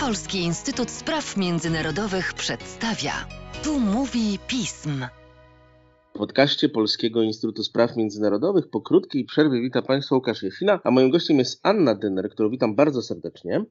Polski Instytut Spraw Międzynarodowych przedstawia. Tu mówi pism. W podcaście Polskiego Instytutu Spraw Międzynarodowych po krótkiej przerwie witam Państwa Łukasz Jesina, a moim gościem jest Anna Dyner, którą witam bardzo serdecznie.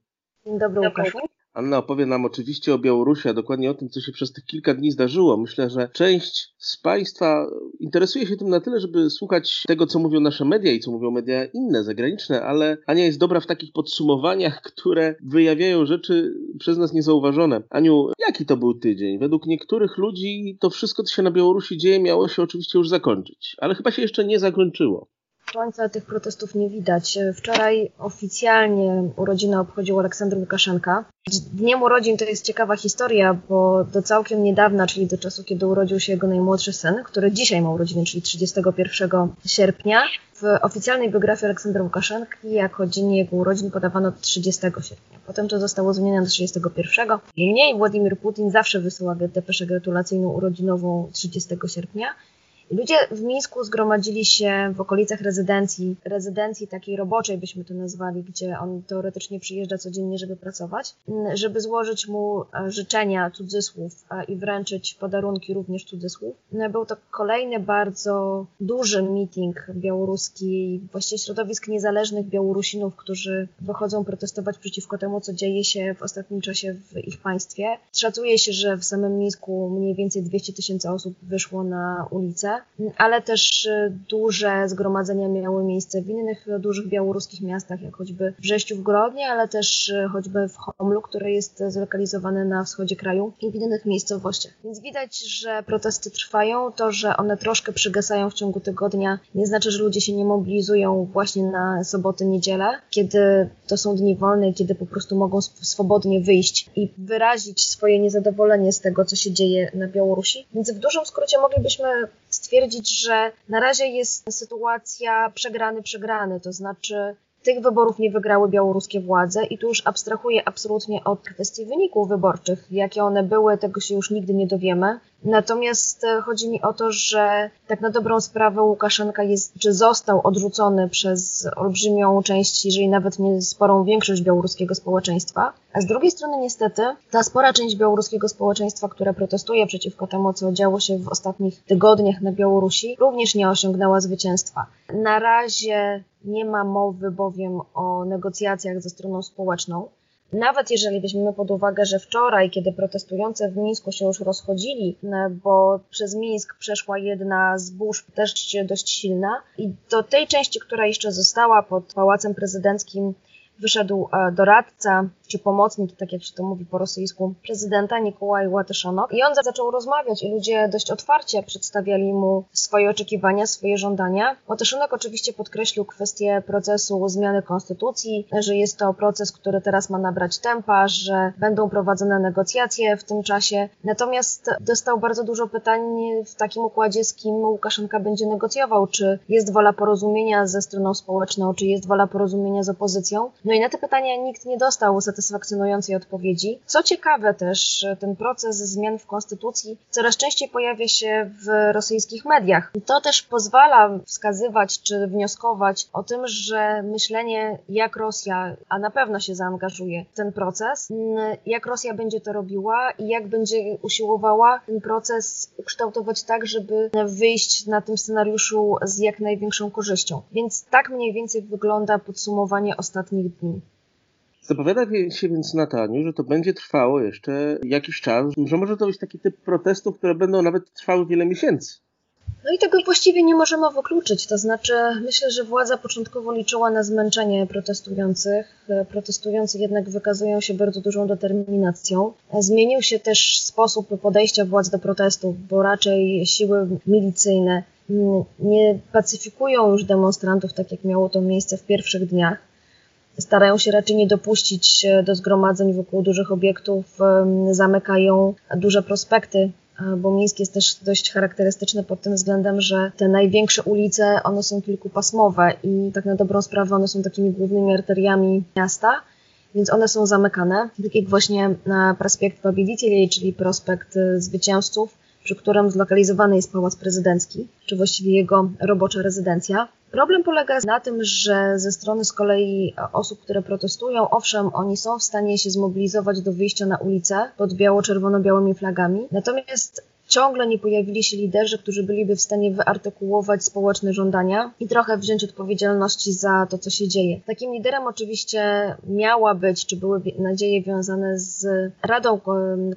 Dzień dobry Łukaszu. Anna opowie nam oczywiście o Białorusi, a dokładnie o tym, co się przez tych kilka dni zdarzyło. Myślę, że część z Państwa interesuje się tym na tyle, żeby słuchać tego, co mówią nasze media i co mówią media inne, zagraniczne, ale Ania jest dobra w takich podsumowaniach, które wyjawiają rzeczy przez nas niezauważone. Aniu, jaki to był tydzień? Według niektórych ludzi to wszystko, co się na Białorusi dzieje, miało się oczywiście już zakończyć, ale chyba się jeszcze nie zakończyło. Końca tych protestów nie widać. Wczoraj oficjalnie urodziny obchodził Aleksander Łukaszenka. Dniem urodzin to jest ciekawa historia, bo do całkiem niedawna, czyli do czasu, kiedy urodził się jego najmłodszy syn, który dzisiaj ma urodziny, czyli 31 sierpnia, w oficjalnej biografii Aleksandra Łukaszenki jako dzień jego urodzin podawano 30 sierpnia. Potem to zostało zmienione do 31. Niemniej Władimir Putin zawsze wysyła depeszę gratulacyjną urodzinową 30 sierpnia. Ludzie w Mińsku zgromadzili się w okolicach rezydencji, rezydencji takiej roboczej byśmy to nazwali, gdzie on teoretycznie przyjeżdża codziennie, żeby pracować, żeby złożyć mu e, życzenia, cudzysłów i wręczyć podarunki również cudzysłów. Był to kolejny bardzo duży meeting białoruski, właściwie środowisk niezależnych Białorusinów, którzy wychodzą protestować przeciwko temu, co dzieje się w ostatnim czasie w ich państwie. Szacuje się, że w samym Mińsku mniej więcej 200 tysięcy osób wyszło na ulicę ale też y, duże zgromadzenia miały miejsce w innych dużych białoruskich miastach, jak choćby w Brześciu w Grodnie, ale też y, choćby w Homlu, które jest zlokalizowane na wschodzie kraju i w innych miejscowościach. Więc widać, że protesty trwają. To, że one troszkę przygasają w ciągu tygodnia, nie znaczy, że ludzie się nie mobilizują właśnie na soboty, niedzielę, kiedy to są dni wolne kiedy po prostu mogą swobodnie wyjść i wyrazić swoje niezadowolenie z tego, co się dzieje na Białorusi. Więc w dużym skrócie moglibyśmy stwierdzić, że na razie jest sytuacja przegrany, przegrany, to znaczy tych wyborów nie wygrały białoruskie władze i tu już abstrahuję absolutnie od kwestii wyników wyborczych. Jakie one były, tego się już nigdy nie dowiemy. Natomiast e, chodzi mi o to, że tak na dobrą sprawę Łukaszenka jest, czy został odrzucony przez olbrzymią część, jeżeli nawet nie sporą większość białoruskiego społeczeństwa. A z drugiej strony niestety ta spora część białoruskiego społeczeństwa, która protestuje przeciwko temu, co działo się w ostatnich tygodniach na Białorusi, również nie osiągnęła zwycięstwa. Na razie nie ma mowy bowiem o negocjacjach ze stroną społeczną. Nawet jeżeli weźmiemy pod uwagę, że wczoraj, kiedy protestujący w Mińsku się już rozchodzili, e, bo przez Mińsk przeszła jedna z burz też dość silna i do tej części, która jeszcze została pod Pałacem Prezydenckim, wyszedł e, doradca czy pomocnik, tak jak się to mówi po rosyjsku, prezydenta Nikołaj Łatyszanok. I on zaczął rozmawiać i ludzie dość otwarcie przedstawiali mu swoje oczekiwania, swoje żądania. Łatyszanok oczywiście podkreślił kwestię procesu zmiany konstytucji, że jest to proces, który teraz ma nabrać tempa, że będą prowadzone negocjacje w tym czasie. Natomiast dostał bardzo dużo pytań w takim układzie, z kim Łukaszenka będzie negocjował, czy jest wola porozumienia ze stroną społeczną, czy jest wola porozumienia z opozycją. No i na te pytania nikt nie dostał satysfakcji satysfakcjonującej odpowiedzi. Co ciekawe też, ten proces zmian w konstytucji coraz częściej pojawia się w rosyjskich mediach. To też pozwala wskazywać czy wnioskować o tym, że myślenie, jak Rosja, a na pewno się zaangażuje w ten proces, jak Rosja będzie to robiła i jak będzie usiłowała ten proces ukształtować tak, żeby wyjść na tym scenariuszu z jak największą korzyścią. Więc tak mniej więcej wygląda podsumowanie ostatnich dni. Zapowiada się więc na Taniu, że to będzie trwało jeszcze jakiś czas, że może to być taki typ protestów, które będą nawet trwały wiele miesięcy. No i tego właściwie nie możemy wykluczyć. To znaczy, myślę, że władza początkowo liczyła na zmęczenie protestujących. Protestujący jednak wykazują się bardzo dużą determinacją. Zmienił się też sposób podejścia władz do protestów, bo raczej siły milicyjne nie pacyfikują już demonstrantów, tak jak miało to miejsce w pierwszych dniach starają się raczej nie dopuścić do zgromadzeń wokół dużych obiektów, zamykają duże prospekty. Bo Mińsk jest też dość charakterystyczny pod tym względem, że te największe ulice, one są kilkupasmowe i tak na dobrą sprawę one są takimi głównymi arteriami miasta, więc one są zamykane. Tak jak właśnie prospekt Babiditili, czyli prospekt e, Zwycięzców, przy którym zlokalizowany jest Pałac Prezydencki, czy właściwie jego robocza rezydencja. Problem polega na tym, że ze strony z kolei osób, które protestują, owszem, oni są w stanie się zmobilizować do wyjścia na ulicę pod biało-czerwono-białymi flagami, natomiast ciągle nie pojawili się liderzy, którzy byliby w stanie wyartykułować społeczne żądania i trochę wziąć odpowiedzialności za to, co się dzieje. Takim liderem oczywiście miała być, czy były nadzieje wiązane z Radą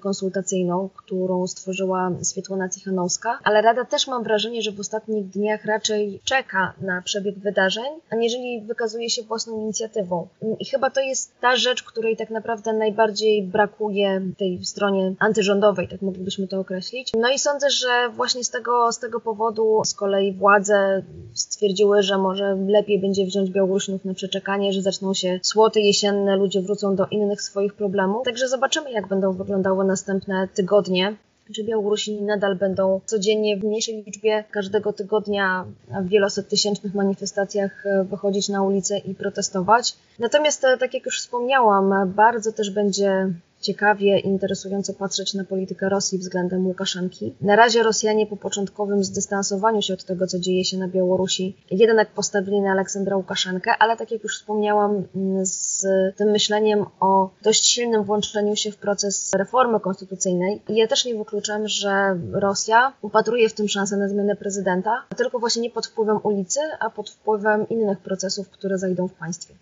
Konsultacyjną, którą stworzyła Swietłana Cichanowska, ale Rada też mam wrażenie, że w ostatnich dniach raczej czeka na przebieg wydarzeń, aniżeli wykazuje się własną inicjatywą. I chyba to jest ta rzecz, której tak naprawdę najbardziej brakuje tej stronie antyrządowej, tak moglibyśmy to określić. No i sądzę, że właśnie z tego, z tego powodu z kolei władze stwierdziły, że może lepiej będzie wziąć Białorusinów na przeczekanie, że zaczną się słoty jesienne, ludzie wrócą do innych swoich problemów. Także zobaczymy, jak będą wyglądały następne tygodnie czy Białorusini nadal będą codziennie w mniejszej liczbie każdego tygodnia w wieloset tysięcznych manifestacjach e, wychodzić na ulicę i protestować. Natomiast, e, tak jak już wspomniałam, bardzo też będzie ciekawie interesująco patrzeć na politykę Rosji względem Łukaszenki. Na razie Rosjanie po początkowym zdystansowaniu się od tego, co dzieje się na Białorusi, jednak postawili na Aleksandra Łukaszenkę, ale tak jak już wspomniałam, mm, z tym myśleniem o dość silnym włączeniu się w proces reformy konstytucyjnej, ja też nie wykluczam, że Rosja upatruje w tym szansę na zmianę prezydenta, tylko właśnie nie pod wpływem ulicy, a pod wpływem innych procesów, które zajdą w państwie.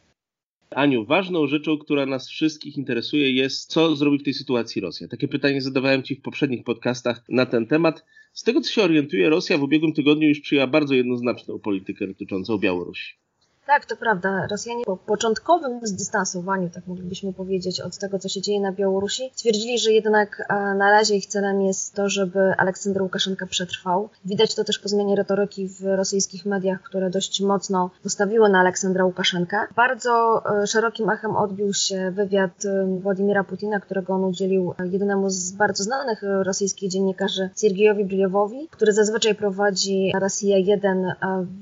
Aniu, ważną rzeczą, która nas wszystkich interesuje, jest, co zrobi w tej sytuacji Rosja. Takie pytanie zadawałem Ci w poprzednich podcastach na ten temat. Z tego, co się orientuję, Rosja w ubiegłym tygodniu już przyjęła bardzo jednoznaczną politykę dotyczącą Białorusi. Tak, to prawda. Rosjanie po początkowym zdystansowaniu, tak moglibyśmy powiedzieć, od tego, co się dzieje na Białorusi, stwierdzili, że jednak na razie ich celem jest to, żeby Aleksander Łukaszenka przetrwał. Widać to też po zmianie retoryki w rosyjskich mediach, które dość mocno postawiły na Aleksandra Łukaszenkę. Bardzo e, szerokim echem odbił się wywiad e, Władimira Putina, którego on udzielił jednemu z bardzo znanych rosyjskich dziennikarzy, Siergiejowi Briliowowi, który zazwyczaj prowadzi Rosja 1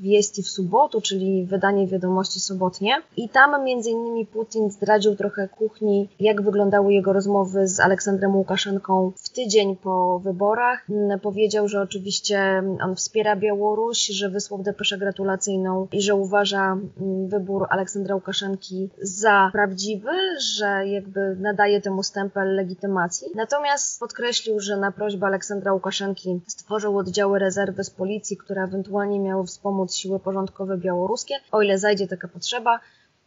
wieści w subotu, czyli wydanie wiadomości sobotnie. I tam między innymi Putin zdradził trochę kuchni, jak wyglądały jego rozmowy z Aleksandrem Łukaszenką w tydzień po wyborach. Mm, powiedział, że oczywiście on wspiera Białoruś, że wysłał depeszę gratulacyjną i że uważa mm, wybór Aleksandra Łukaszenki za prawdziwy, że jakby nadaje temu stempel legitymacji. Natomiast podkreślił, że na prośbę Aleksandra Łukaszenki stworzył oddziały rezerwy z policji, które ewentualnie miały wspomóc siły porządkowe białoruskie, o ile zajdzie taka potrzeba.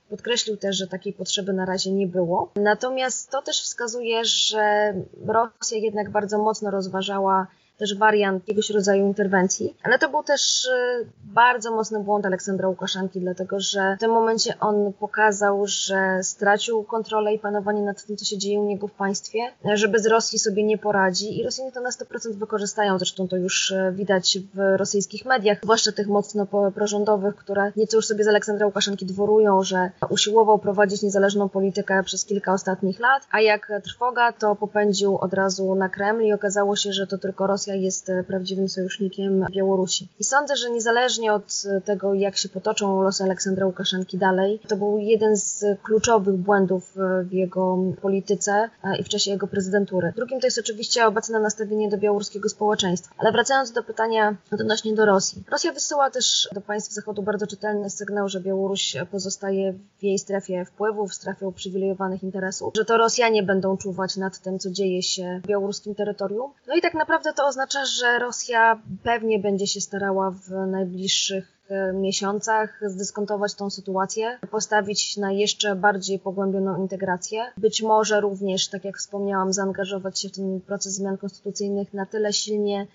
Podkreślił też, że takiej potrzeby na razie nie było. Natomiast to też wskazuje, że Rosja jednak bardzo mocno rozważała też wariant jakiegoś rodzaju interwencji, ale to był też y, bardzo mocny błąd Aleksandra Łukaszenki, dlatego że w tym momencie on pokazał, że stracił kontrolę i panowanie nad tym, co się dzieje u niego w państwie, że bez Rosji sobie nie poradzi. I Rosjanie to na 100% wykorzystają, zresztą to już y, widać w rosyjskich mediach, zwłaszcza tych mocno prorządowych, które nieco już sobie z Aleksandra Łukaszenki dworują, że usiłował prowadzić niezależną politykę przez kilka ostatnich lat, a jak trwoga, to popędził od razu na Kreml i okazało się, że to tylko Rosja Rosja jest e, prawdziwym sojusznikiem Białorusi. I sądzę, że niezależnie od e, tego, jak się potoczą losy Aleksandra Łukaszenki dalej, to był jeden z kluczowych błędów e, w jego polityce i w czasie jego prezydentury. Drugim to jest oczywiście obecne nastawienie do białoruskiego społeczeństwa. Ale wracając do pytania odnośnie do Rosji. Rosja wysyła też do państw Zachodu bardzo czytelny sygnał, że Białoruś pozostaje w jej strefie wpływów, strefie uprzywilejowanych interesów, że to Rosjanie będą czuwać nad tym, co dzieje się w białoruskim terytorium. No i tak naprawdę to oznacza, że Rosja pewnie będzie się starała w najbliższych e, miesiącach zdyskontować tą sytuację, postawić na jeszcze bardziej pogłębioną integrację. Być może również, tak jak wspomniałam, zaangażować się w ten proces zmian konstytucyjnych na tyle silnie,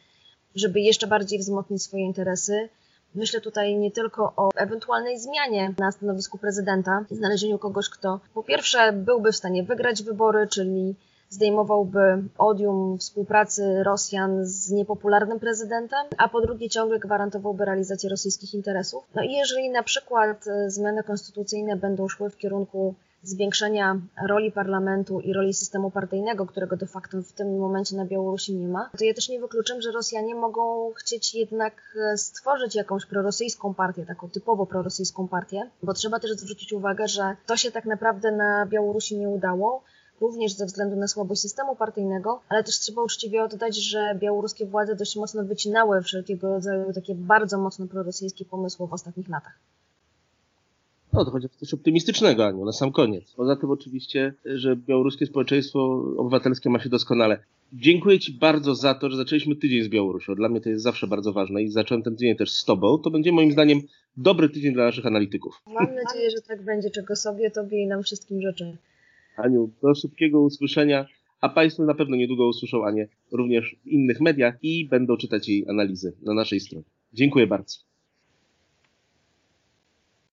żeby jeszcze bardziej wzmocnić swoje interesy. Myślę tutaj nie tylko o ewentualnej zmianie na stanowisku prezydenta znalezieniu kogoś, kto po pierwsze byłby w stanie wygrać wybory, czyli zdejmowałby odium współpracy Rosjan z niepopularnym prezydentem, a po drugie ciągle gwarantowałby realizację rosyjskich interesów. No i jeżeli na przykład e, zmiany konstytucyjne będą szły w kierunku zwiększenia roli parlamentu i roli systemu partyjnego, którego de facto w tym momencie na Białorusi nie ma, to ja też nie wykluczam, że Rosjanie mogą chcieć jednak e, stworzyć jakąś prorosyjską partię, taką typowo prorosyjską partię, bo trzeba też zwrócić uwagę, że to się tak naprawdę na Białorusi nie udało również ze względu na słabość systemu partyjnego, ale też trzeba uczciwie oddać, że białoruskie władze dość mocno wycinały wszelkiego rodzaju takie bardzo mocno prorosyjskie pomysły w ostatnich latach. No to chodzi o coś optymistycznego, Aniu, na sam koniec. Poza tym oczywiście, że białoruskie społeczeństwo obywatelskie ma się doskonale. Dziękuję Ci bardzo za to, że zaczęliśmy tydzień z Białorusią. Dla mnie to jest zawsze bardzo ważne i zacząłem ten tydzień też z Tobą. To będzie moim zdaniem dobry tydzień dla naszych analityków. Mam nadzieję, że tak będzie, czego sobie, Tobie i nam wszystkim życzę. Aniu, do szybkiego usłyszenia, a Państwo na pewno niedługo usłyszą Anię również w innych mediach i będą czytać jej analizy na naszej stronie. Dziękuję bardzo.